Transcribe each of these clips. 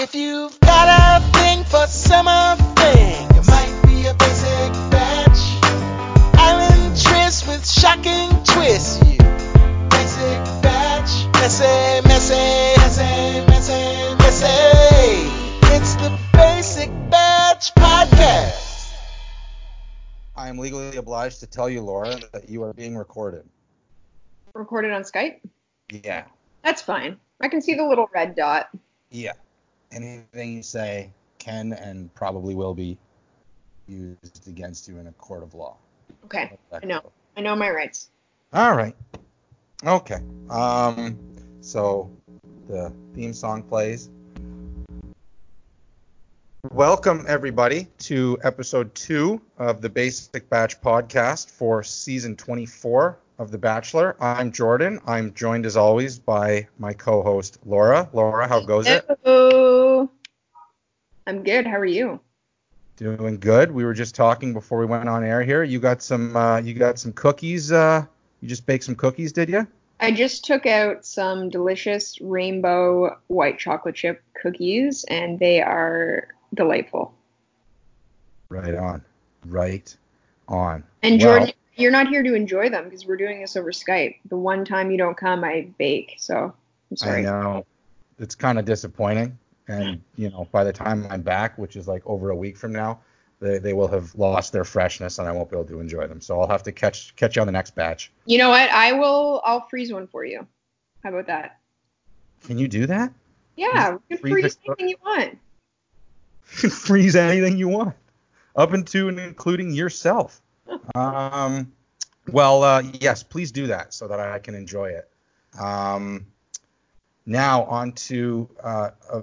If you've got a thing for summer fling, it might be a basic batch. Island tryst with shocking twists. You basic batch. Messy, messy, messy, messy, messy. It's the Basic Batch Podcast. I am legally obliged to tell you, Laura, that you are being recorded. Recorded on Skype? Yeah. That's fine. I can see the little red dot. Yeah. Anything you say can and probably will be used against you in a court of law. Okay. I know. I know my rights. All right. Okay. Um. So the theme song plays. Welcome everybody to episode two of the Basic Batch podcast for season 24 of The Bachelor. I'm Jordan. I'm joined as always by my co-host Laura. Laura, how goes it? Hello. I'm good. How are you? Doing good. We were just talking before we went on air here. You got some uh, you got some cookies. Uh, you just baked some cookies, did you? I just took out some delicious rainbow white chocolate chip cookies, and they are delightful. Right on. Right on. And Well, Jordan, you're not here to enjoy them because we're doing this over Skype. The one time you don't come, I bake. So I'm sorry. I know. It's kind of disappointing. And, you know, by the time I'm back, which is like over a week from now, they, they will have lost their freshness and I won't be able to enjoy them. So I'll have to catch catch you on the next batch. You know what? I will. I'll freeze one for you. How about that? Can you do that? Yeah, you can Freeze freeze anything you want. You can freeze anything you want, up into and including yourself. Um, well, uh, yes, please do that so that I can enjoy it. Um, now on to uh, uh,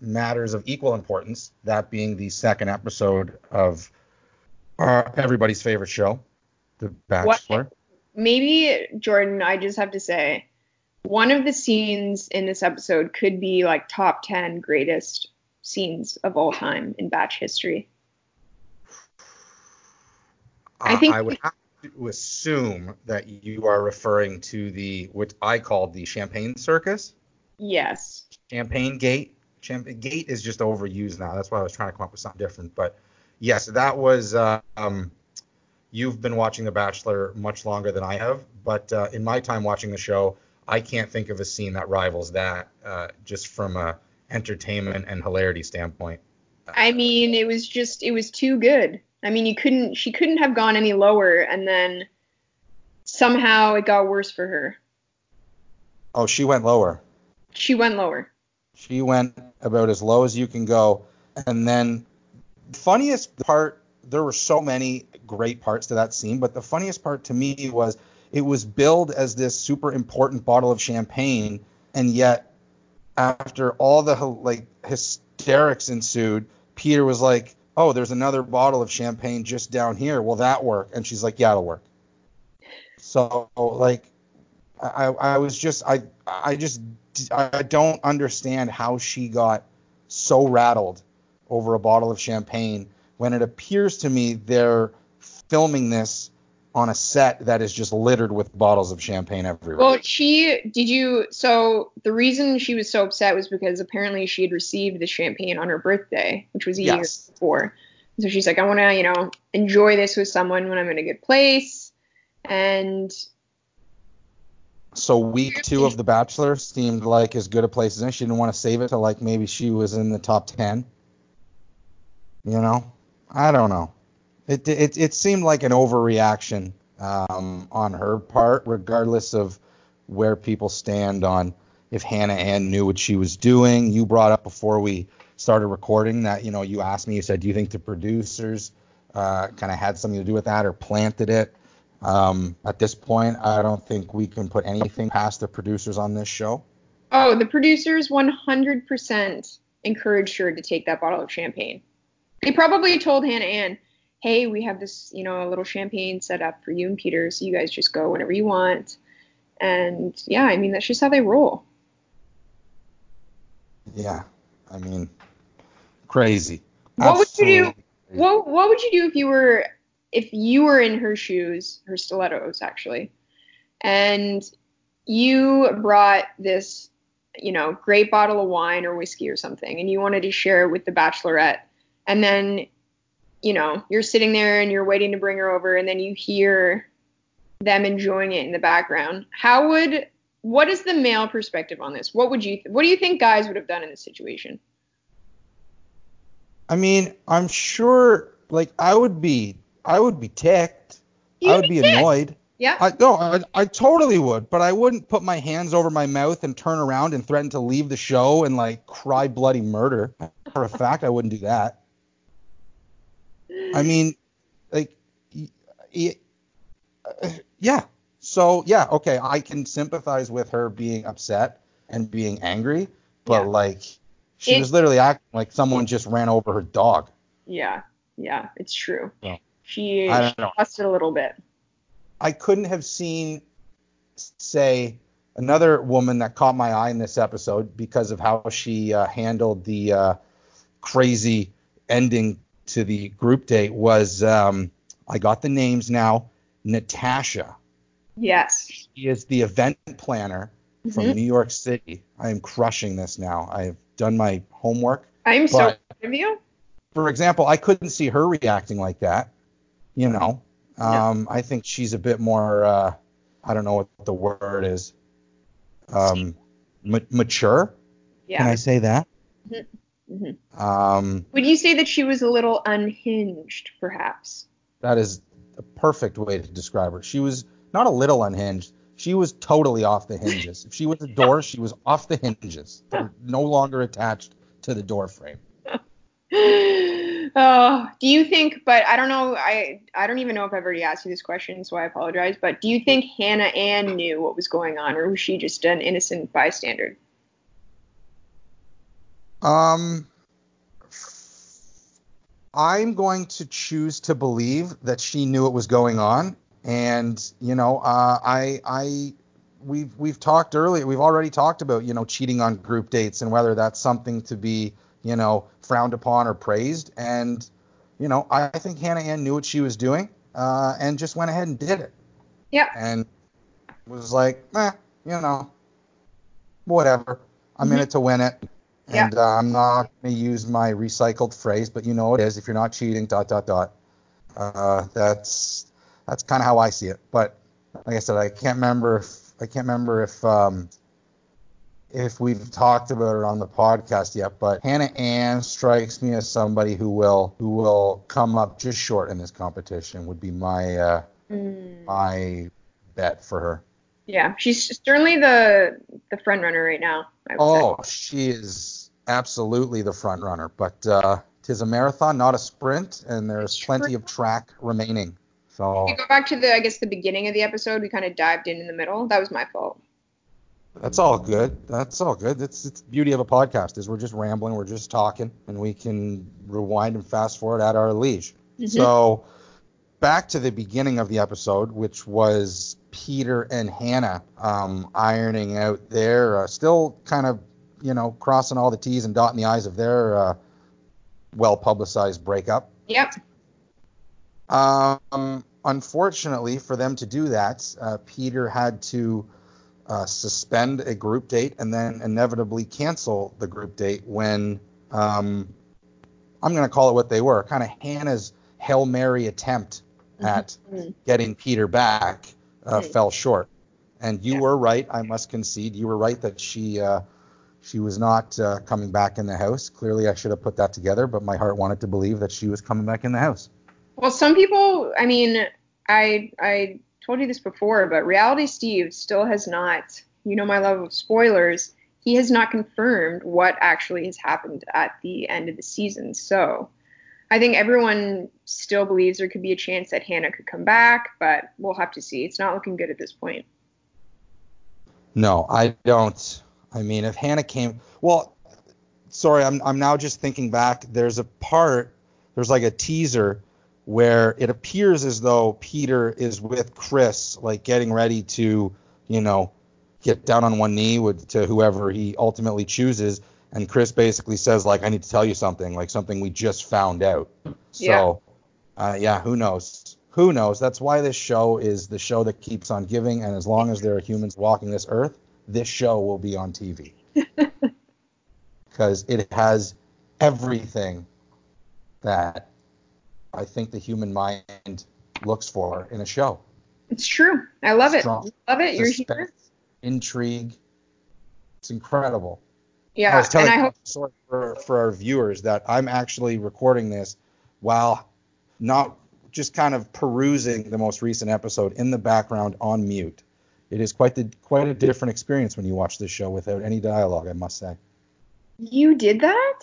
matters of equal importance, that being the second episode of our, everybody's favorite show, The Bachelor. Maybe Jordan, I just have to say, one of the scenes in this episode could be like top ten greatest scenes of all time in Batch history. I Uh, think- I would have to assume that you are referring to the what I called the Champagne Circus. Yes. Champagne Gate. Champagne Gate is just overused now. That's why I was trying to come up with something different. But yes, that was. Uh, um, you've been watching The Bachelor much longer than I have, but uh, in my time watching the show, I can't think of a scene that rivals that, uh, just from a entertainment and hilarity standpoint. I mean, it was just it was too good. I mean, you couldn't she couldn't have gone any lower and then somehow it got worse for her. Oh, she went lower. She went lower. She went about as low as you can go. And then funniest part, there were so many great parts to that scene, but the funniest part to me was it was billed as this super important bottle of champagne, and yet after all the like hysterics ensued, Peter was like, "Oh, there's another bottle of champagne just down here. Will that work?" And she's like, "Yeah, it'll work." So like I, I was just I I just I don't understand how she got so rattled over a bottle of champagne when it appears to me they're filming this on a set that is just littered with bottles of champagne everywhere. Well, she did you so the reason she was so upset was because apparently she had received the champagne on her birthday, which was a year before. So she's like, I want to, you know, enjoy this with someone when I'm in a good place. And so week two of The Bachelor seemed like as good a place as any. She didn't want to save it to like maybe she was in the top ten. You know, I don't know. It it it seemed like an overreaction um, on her part, regardless of where people stand on if Hannah Ann knew what she was doing. You brought up before we started recording that you know you asked me, you said, do you think the producers uh, kind of had something to do with that or planted it? Um, at this point, I don't think we can put anything past the producers on this show. oh, the producers 100% encouraged her to take that bottle of champagne. They probably told Hannah Ann, hey, we have this, you know, a little champagne set up for you and Peter, so you guys just go whenever you want. And yeah, I mean, that's just how they roll. Yeah, I mean, crazy. What would you do? What What would you do if you were if you were in her shoes, her stilettos actually, and you brought this you know, great bottle of wine or whiskey or something, and you wanted to share it with the bachelorette, and then, you know, you're sitting there and you're waiting to bring her over, and then you hear them enjoying it in the background. How would what is the male perspective on this? What would you what do you think guys would have done in this situation? I mean, I'm sure like I would be I would be ticked. You'd I would be ticked. annoyed. Yeah. I no, I, I totally would, but I wouldn't put my hands over my mouth and turn around and threaten to leave the show and like cry bloody murder. For a fact, I wouldn't do that. I mean, like, uh, yeah. So yeah, okay, I can sympathize with her being upset and being angry, but Yeah. like, she It- was literally acting like someone just ran over her dog. yeah, yeah, it's true. Yeah. she she know. busted a little bit. I couldn't have seen, say, another woman that caught my eye in this episode because of how she uh, handled the uh, crazy ending to the group date was um, I got the names now. Natasha. Yes. She is the event planner from Mhm. New York City. I am crushing this now. I've done my homework. I'm so proud of you. For example, I couldn't see her reacting like that. You know, No. um, I think she's a bit more. Uh, I don't know what the word is. Um, ma- mature. Yeah. Can I say that? Hmm Um, Would you say that she was a little unhinged, perhaps? that is a perfect way to describe her. She was not a little unhinged. She was totally off the hinges. If she was a door, she was off the hinges. They're no longer attached to the door frame. oh, do you think? But I don't know. I I don't even know if I've already asked you this question, so I apologize. But do you think Hannah Ann knew what was going on, or was she just an innocent bystander? Um, I'm going to choose to believe that she knew it was going on, and you know, uh, I, I, we've we've talked earlier, we've already talked about you know cheating on group dates and whether that's something to be you know frowned upon or praised, and you know, I, I think Hannah Ann knew what she was doing, uh, and just went ahead and did it, Yep. and was like, eh, you know, whatever. I'm in Mhm. it to win it. Yeah. And uh, I'm not going to use my recycled phrase, but you know it is. If you're not cheating, dot dot dot. Uh, that's that's kind of how I see it. But like I said, I can't remember if I can't remember if um, if we've talked about it on the podcast yet. But Hannah Ann strikes me as somebody who will who will come up just short in this competition. Would be my uh, Mm. my bet for her. Yeah, she's certainly the the front runner right now. Oh, she is absolutely the front runner, but uh, tis a marathon, not a sprint, and there's That's plenty of track remaining. So say. If you go back to the, I guess, the beginning of the episode, we kind of dived in in the middle. That was my fault. that's all good. That's all good. It's it's the beauty of a podcast is we're just rambling, we're just talking, and we can rewind and fast forward at our leisure. Mhm. So back to the beginning of the episode, which was Peter and Hannah um, ironing out their, uh, still kind of, you know, crossing all the T's and dotting the I's of their uh, well publicized breakup. Yep. Um, unfortunately, for them to do that, uh, Peter had to uh, suspend a group date and then inevitably cancel the group date when um, I'm going to call it what they were, kind of Hannah's hail mary attempt at Mhm. getting Peter back uh, Mhm. fell short. And you Yeah. were right. I must concede. You were right that she uh, she was not uh, coming back in the house. Clearly, I should have put that together, but my heart wanted to believe that she was coming back in the house. Well, some people, I mean, I I told you this before, but Reality Steve still has not, you know, my love of spoilers, he has not confirmed what actually has happened at the end of the season. So I think everyone still believes there could be a chance that Hannah could come back, but we'll have to see. It's not looking good at this point. No, I don't. I mean, if Hannah came, well, sorry, I'm I'm now just thinking back. There's a part, there's like a teaser where it appears as though Peter is with Chris, like getting ready to, you know, get down on one knee with to whoever he ultimately chooses, and Chris basically says like, I need to tell you something, like something we just found out. So, uh, yeah, who knows? Who knows? That's why this show is the show that keeps on giving, and as long as there are humans walking this earth, this show will be on TV. because it has everything that I think the human mind looks for in a show. It's true. I love it. Love it. You're here. Intrigue. It's incredible. I Yeah, was telling and I hope sorry for, for our viewers that I'm actually recording this while not just kind of perusing the most recent episode in the background on mute. It is quite the quite a different experience when you watch this show without any dialogue, I must say. you did that.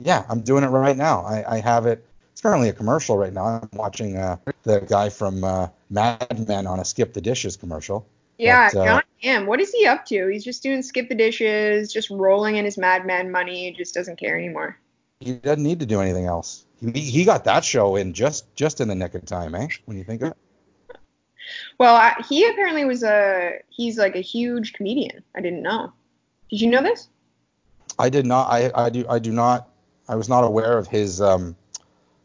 Yeah, I'm doing it right now. I, I have it. It's currently a commercial right now. I'm watching uh, the guy from uh, Mad Men on a Skip the Dishes commercial. Yeah, But, uh. What is he up to? He's just doing skip the dishes, just rolling in his Mad Men money. Just doesn't care anymore. He doesn't need to do anything else. He, he got that show in just just in the nick of time, eh? When you think of it. Well, I, he apparently was a he's like a huge comedian. I didn't know. Did you know this? I did not. I, I do. I do not. I was not aware of his um,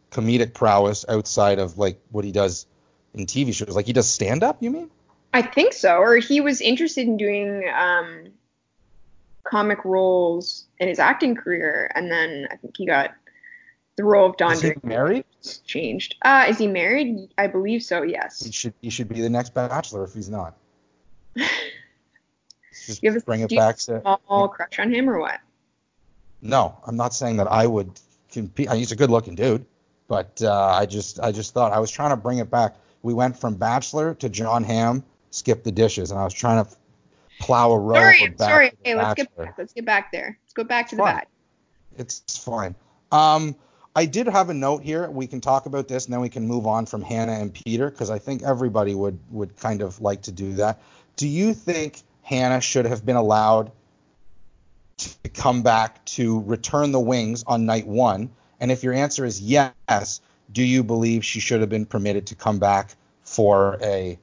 comedic prowess outside of like what he does in TV shows. Like he does stand up. You mean? I think so. Or he was interested in doing um, comic roles in his acting career, and then I think he got the role of Don Is he married? changed. Uh, is he married? I believe so. Yes. He should. He should be the next Bachelor if he's not. Just You have a bring it back to. Small crush on him or what? No, I'm not saying that I would compete. He's a good-looking dude, but uh, I just, I just thought I was trying to bring it back. We went from Bachelor to John Hamm, skip the dishes, and I was trying to plow a road Sorry, sorry. Okay, let's get back. Let's get back there. Let's go back to the back. It's fine. Um, I did have a note here. We can talk about this, and then we can move on from Hannah and Peter, because I think everybody would would kind of like to do that. Do you think Hannah should have been allowed to come back to return the wings on night one? And if your answer is yes, do you believe she should have been permitted to come back for a,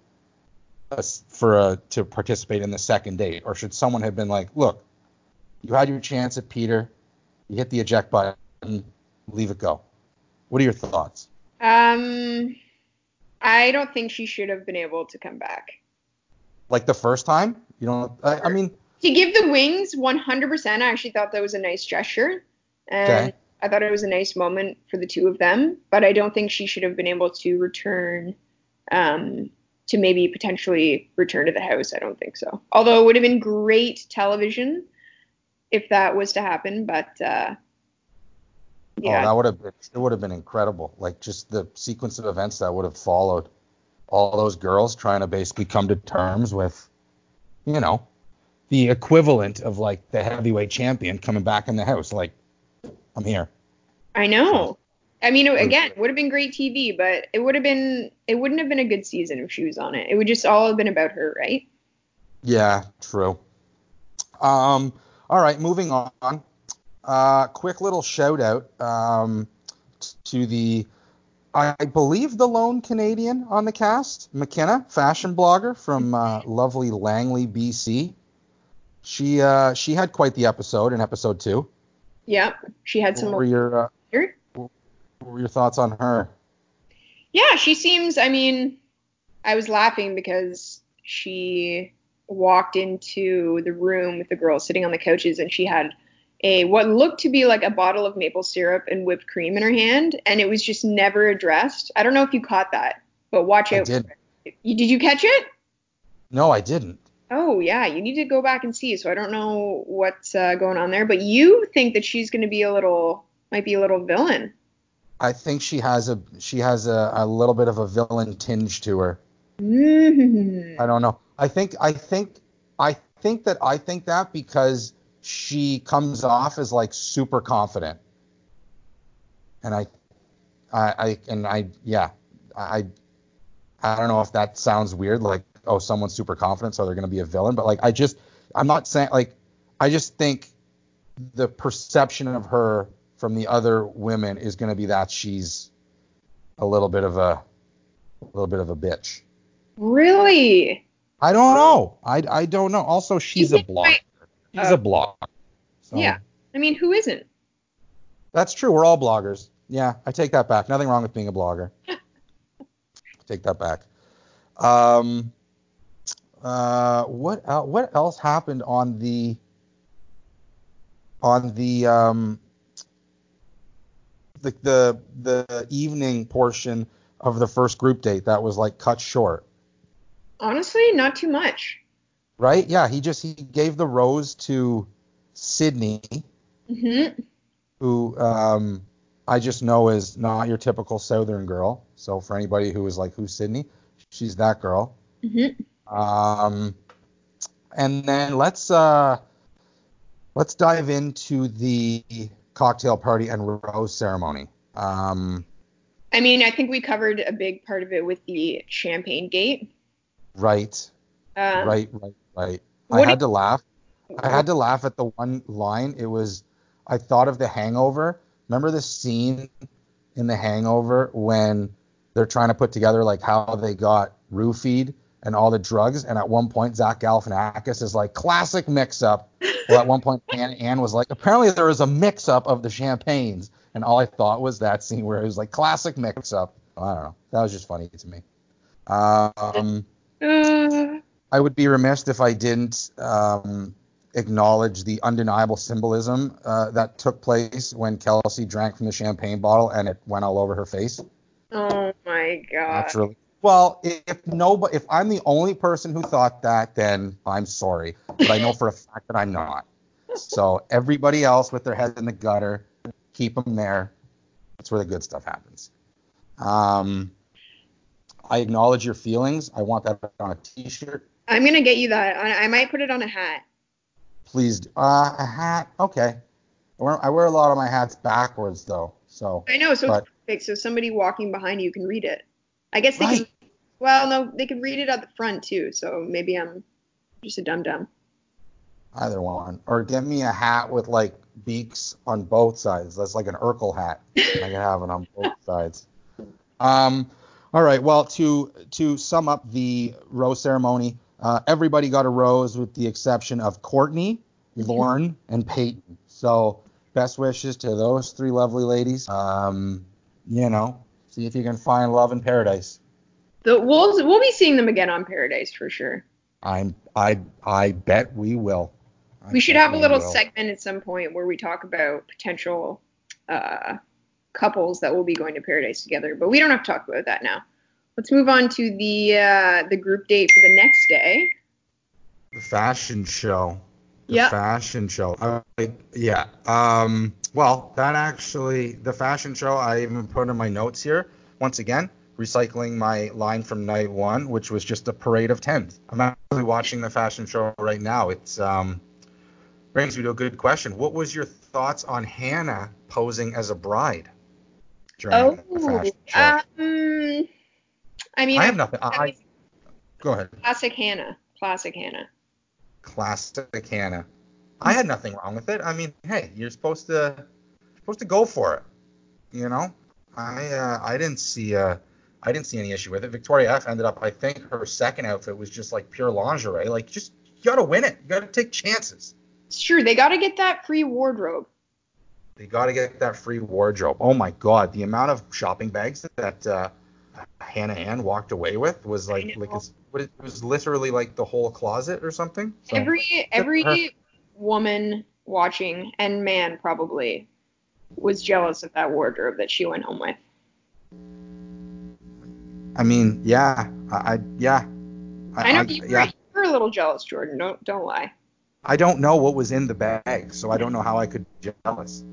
a for a to participate in the second date, or should someone have been like, look, you had your chance at Peter, you hit the eject button, leave it go. What are your thoughts? Um, I don't think she should have been able to come back. Like the first time? You don't. I, I mean, To give the wings 100%, I actually thought that was a nice gesture. And Okay. I thought it was a nice moment for the two of them. But I don't think she should have been able to return, um, to maybe potentially return to the house. I don't think so. Although it would have been great television if that was to happen. But uh, oh, yeah, that would have been it would have been incredible. Like just the sequence of events that would have followed. All those girls trying to basically come to terms with, you know, the equivalent of like the heavyweight champion coming back in the house. Like, I'm here. I know. I mean, it- again, would have been great TV, but it would have been it wouldn't have been a good season if she was on it. It would just all have been about her, right? Yeah, true. Um, all right, moving on. Uh, quick little shout out um, to the, I believe the lone Canadian on the cast, Mykenna, fashion blogger from uh, lovely Langley, BC. She uh, she had quite the episode in episode two. Yep. She had What some were your uh? What were your thoughts on her? Yeah, she seems. I mean, I was laughing because she walked into the room with the girls sitting on the couches, and she had a what looked to be like a bottle of maple syrup and whipped cream in her hand, and it was just never addressed. I don't know if you caught that, but watch I out. did. it. You, did you catch it? No, I didn't. Oh yeah, you need to go back and see. So I don't know what's uh, going on there, but you think that she's going to be a little, might be a little villain. I think she has a she has a, a little bit of a villain tinge to her. Mm. I don't know. I think I think I think that I think that because she comes off as like super confident. And I I, I and I yeah, I I don't know if that sounds weird like oh someone's super confident so they're going to be a villain but like I just I'm not saying like I just think the perception of her from the other women is going to be that she's a little bit of a a little bit of a bitch. Really? I don't know. I, I don't know. Also, she's a blogger. She's Oh. a blogger. So, Yeah. I mean, who isn't? That's true. We're all bloggers. Yeah, I take that back. Nothing wrong with being a blogger. take that back. Um, uh, what el- what else happened on the on the um the the the evening portion of the first group date that was like cut short, Honestly, not too much. right? Yeah, he just he gave the rose to Sydney, hmm who um I just know is not your typical Southern girl. So for anybody who is like, who's Sydney? She's that girl. hmm Um, and then let's uh, let's dive into the cocktail party and rose ceremony. Um, I mean, I think we covered a big part of it with the champagne gate. right, Um, right, right, right. I had to laugh. I had to laugh at the one line. It was, I thought of The Hangover. Remember the scene in The Hangover when they're trying to put together like how they got roofied and all the drugs, and at one point Zach Galifianakis is like classic mix-up. Well, at one point Anne, Anne was like, apparently there was a mix-up of the champagnes, and all I thought was that scene where it was like classic mix-up. I don't know. That was just funny to me. Um, Uh, I would be remiss if I didn't um, acknowledge the undeniable symbolism uh, that took place when Kelsey drank from the champagne bottle and it went all over her face. oh my god. Naturally. Well, if nobody, if I'm the only person who thought that, then I'm sorry, but I know for a fact that I'm not. So everybody else with their head in the gutter, keep them there. That's where the good stuff happens. Um, I acknowledge your feelings. I want that on a T-shirt. I'm gonna get you that. I, I might put it on a hat. Please, uh, a hat. Okay. I wear, I wear a lot of my hats backwards though, so. I know, so But- it's perfect. So somebody walking behind you can read it. I guess they Right. can. Well, no, they can read it at the front too. So maybe I'm just a dum dum. Either one. Or get me a hat with like beaks on both sides. That's like an Urkel hat. I can have it on both sides. Um, all right. Well, to to sum up the rose ceremony, uh, everybody got a rose with the exception of Courtney, Lauren, and Peyton. So best wishes to those three lovely ladies. Um, you know, see if you can find love in paradise. The, we'll we'll be seeing them again on Paradise for sure. I'm I I bet we will. I We should have a little segment at some point where we talk about potential uh, couples that will be going to Paradise together, but we don't have to talk about that now. Let's move on to the uh, the group date for the next day. The fashion show. The Yeah. fashion show. I, yeah. Um. Well, that actually, the fashion show. I even put in my notes here. Once again, recycling my line from night one, which was just a parade of tens. I'm actually watching the fashion show right now. It's um brings me to a good question. What was your thoughts on Hannah posing as a bride during Oh, the fashion show? um, I mean, I have nothing. I I go ahead. classic Hannah, classic Hannah. classic Hannah. I had nothing wrong with it. I mean, hey, you're supposed to supposed to go for it. You know, I uh, I didn't see uh I didn't see any issue with it. Victoria F ended up, I think her second outfit was just like pure lingerie. Like, just you gotta win it. You gotta take chances. It's true. They got to get that free wardrobe. They gotta get that free wardrobe. Oh my God, the amount of shopping bags that uh, Hannah Ann walked away with was like like it's, it was literally like the whole closet or something. So, every her. Woman watching and man probably was jealous of that wardrobe that she went home with. I mean, yeah, I, I yeah. I, know you were, yeah. you were a little jealous, Jordan. Don't don't lie. I don't know what was in the bag, so I don't know how I could be jealous.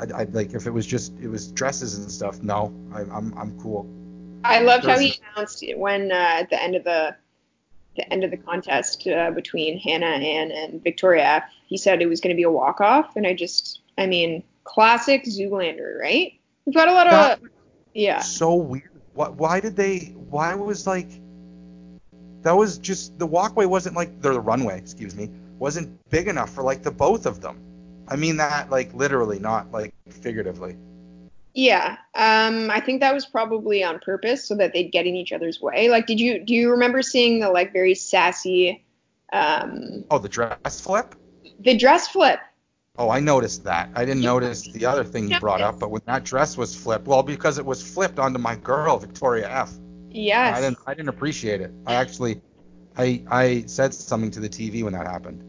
I, I like if it was just it was dresses and stuff. No, I, I'm I'm cool. I loved how he announced it when uh, at the end of the the end of the contest uh, between Hannah Ann and Victoria. He said it was going to be a walk off, and I just, I mean, classic Zoolander, right? We've got a lot of, yeah. So weird. Why, why did they? Why was like? That was just the walkway wasn't like the runway, excuse me, wasn't big enough for like the both of them. I mean that like literally, not like figuratively. Yeah, um, I think that was probably on purpose so that they'd get in each other's way. Like, did you do you remember seeing the like very sassy, um, Oh, the dress flip. the dress flip? Oh, I noticed that. I didn't notice the other thing you brought up, but when that dress was flipped, well, because it was flipped onto my girl, Victoria F. Yes. I didn't I didn't appreciate it. I actually I I said something to the TV when that happened.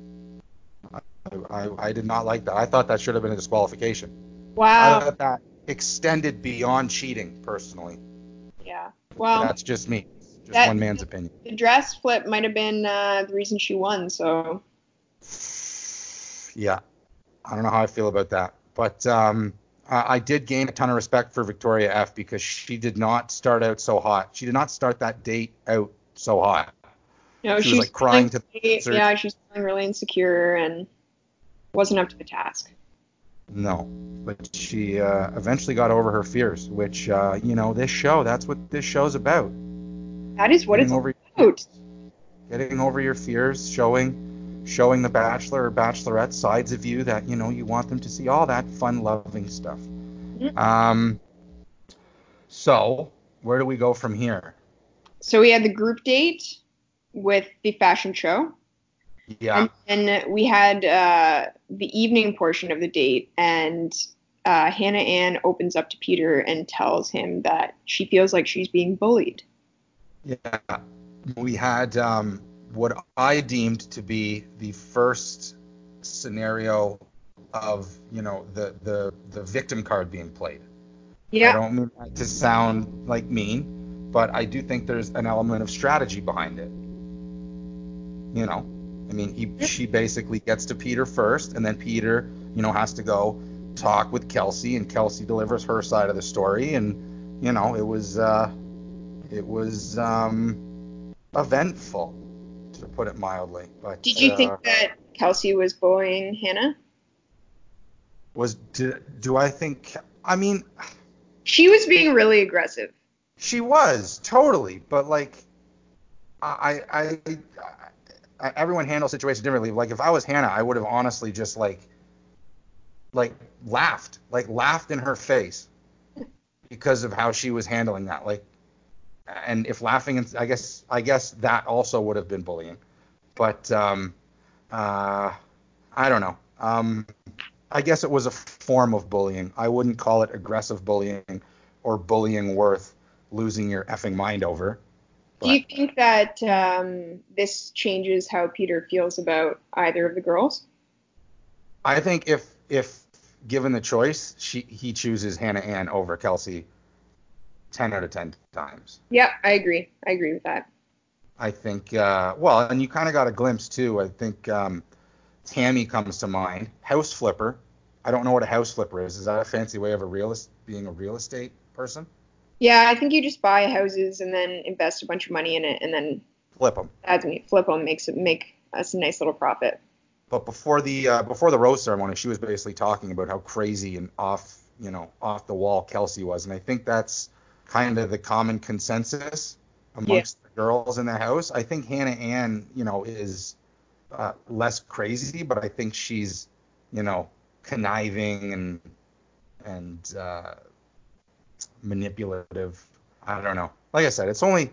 I, I did not like that. I thought that should have been a disqualification. I Wow. thought that extended beyond cheating, personally. Yeah. Well, That's just me. Just that- one man's opinion. the dress flip might have been uh, the reason she won. So Yeah. I don't know how I feel about that. But um, I, I did gain a ton of respect for Victoria F because she did not start out so hot. She did not start that date out so hot. No, She was, she's like, crying to the yeah, she's feeling really insecure and wasn't up to the task. No. But she uh, eventually got over her fears, which, uh, you know, this show, that's what this show's about. That is what Getting it's over, about. getting over your fears, showing showing the bachelor or bachelorette sides of you that, you know, you want them to see all that fun loving stuff. Mhm. Um so where do we go from here? So we had the group date with the fashion show. Yeah. And then we had uh, the evening portion of the date, and uh, Hannah Ann opens up to Peter and tells him that she feels like she's being bullied. Yeah, we had um, what I deemed to be the first scenario of you know the the the victim card being played. Yeah. I don't mean that to sound like mean, but I do think there's an element of strategy behind it. You know, I mean, he she basically gets to Peter first, and then Peter, you know, has to go talk with Kelsey, and Kelsey delivers her side of the story, and you know, it was uh, it was um, eventful, to put it mildly. But Did you uh, think that Kelsey was bullying Hannah? was do, do I think? I mean, She was being really aggressive. She was totally, but like, I, I, I, I everyone handles situations differently. Like if I was Hannah, I would have honestly just like, like laughed, like laughed in her face because of how she was handling that. Like, and if laughing, and I guess, I guess that also would have been bullying. But um, uh, I don't know. Um, I guess it was a form of bullying. I wouldn't call it aggressive bullying or bullying worth losing your effing mind over. Do you think that um, this changes how Peter feels about either of the girls? I think if if given the choice, she he chooses Hannah Ann over Kelsey ten out of ten times. Yeah, I agree. I agree with that. I think uh, well, and you kind of got a glimpse too. I think um, Tammy comes to mind. House flipper. I don't know what a house flipper is. Is that a fancy way of a real es- being a real estate person? Yeah, I think you just buy houses and then invest a bunch of money in it, and then Flip them. as me flip them makes it make us a nice little profit. But before the uh, before the rose ceremony, she was basically talking about how crazy and off you know off the wall Kelsey was, and I think that's kind of the common consensus amongst the girls in the house. I think Hannah Ann, you know, is uh, less crazy, but I think she's you know conniving and and uh, manipulative. I don't know. Like I said, it's only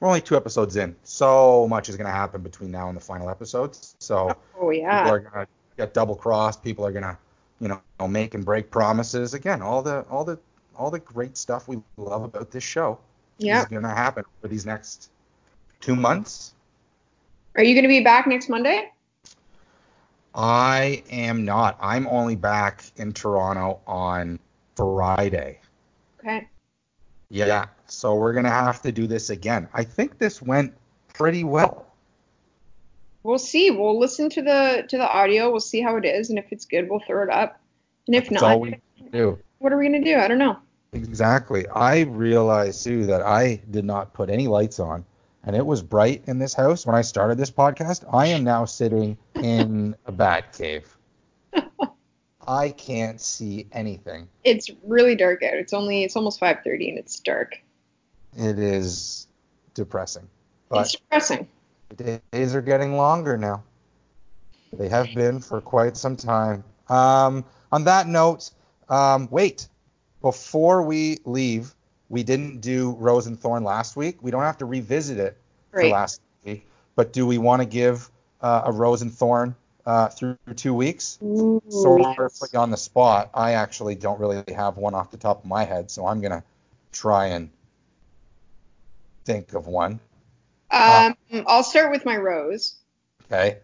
we're only two episodes in. So much is gonna happen between now and the final episodes. So Oh people yeah. are gonna get double crossed. People are gonna, you know, make and break promises. Again, all the all the all the great stuff we love about this show Yeah. is gonna happen for these next two months. Are you going to be back next Monday? I am not. I'm only back in Toronto on Friday. Okay. Yeah. So we're gonna have to do this again. I think this went pretty well. We'll see. We'll listen to the to the audio. We'll see how it is, and if it's good, we'll throw it up. And if That's not, all we do. what are we going to do? I don't know. Exactly. I realized too that I did not put any lights on, and it was bright in this house when I started this podcast. I am now sitting in a bat cave. I can't see anything. It's really dark out. It's only it's almost 5:30 and it's dark. It is depressing. it's depressing. the days are getting longer now. They have been for quite some time. Um, on that note, um, wait. Before we leave, we didn't do Rose and Thorn last week. We don't have to revisit it for last week. But do we want to give uh, a Rose and Thorn uh, through two weeks? Ooh, you on the spot. I actually don't really have one off the top of my head, so I'm gonna try and think of one. Um, I'll start with my rose. Okay.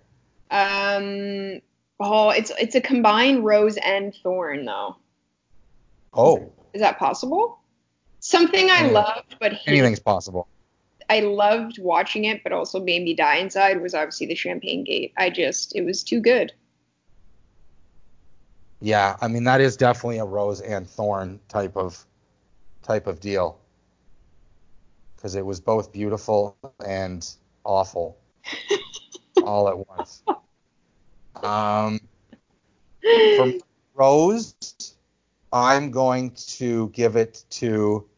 Um, Oh, it's it's a combined rose and thorn though. Oh, Is that possible? Something I Yeah. loved, but hated- anything's possible. I loved watching it, but also made me die inside was obviously the Champagne Gate. I just it was too good. Yeah, I mean that is definitely a rose and thorn type of type of deal. Because it was both beautiful and awful all at once. Um, for Rose, I'm going to give it to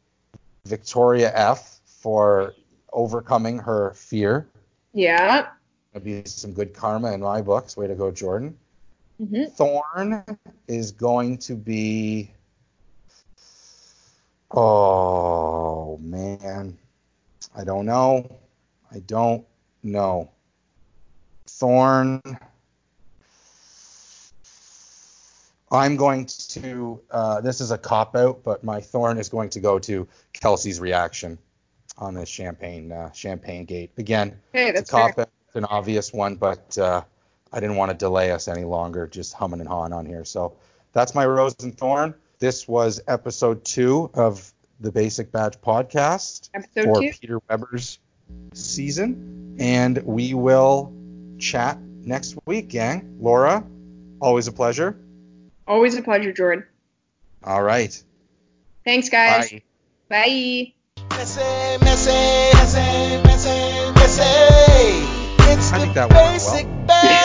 Victoria F for overcoming her fear. Yeah. That'd be some good karma in my books. Way to go, Jordan. hmm Thorn is going to be. Oh man, I don't know. I don't know. Thorn. I'm going to. Uh, this is a cop out, but my thorn is going to go to Kelsey's reaction on this champagne uh, champagne gate. Again, Okay, it's a cop fair. It's an obvious one, but uh, I didn't want to delay us any longer, just humming and hawing on here. So that's my rose and thorn. This was episode two of the Basic Batch podcast Episode for two. Peter Weber's season, and we will chat next week, gang. Laura, always a pleasure. Always a pleasure, Jordan. All right. Thanks, guys. Bye. Bye. It's I the think that went well.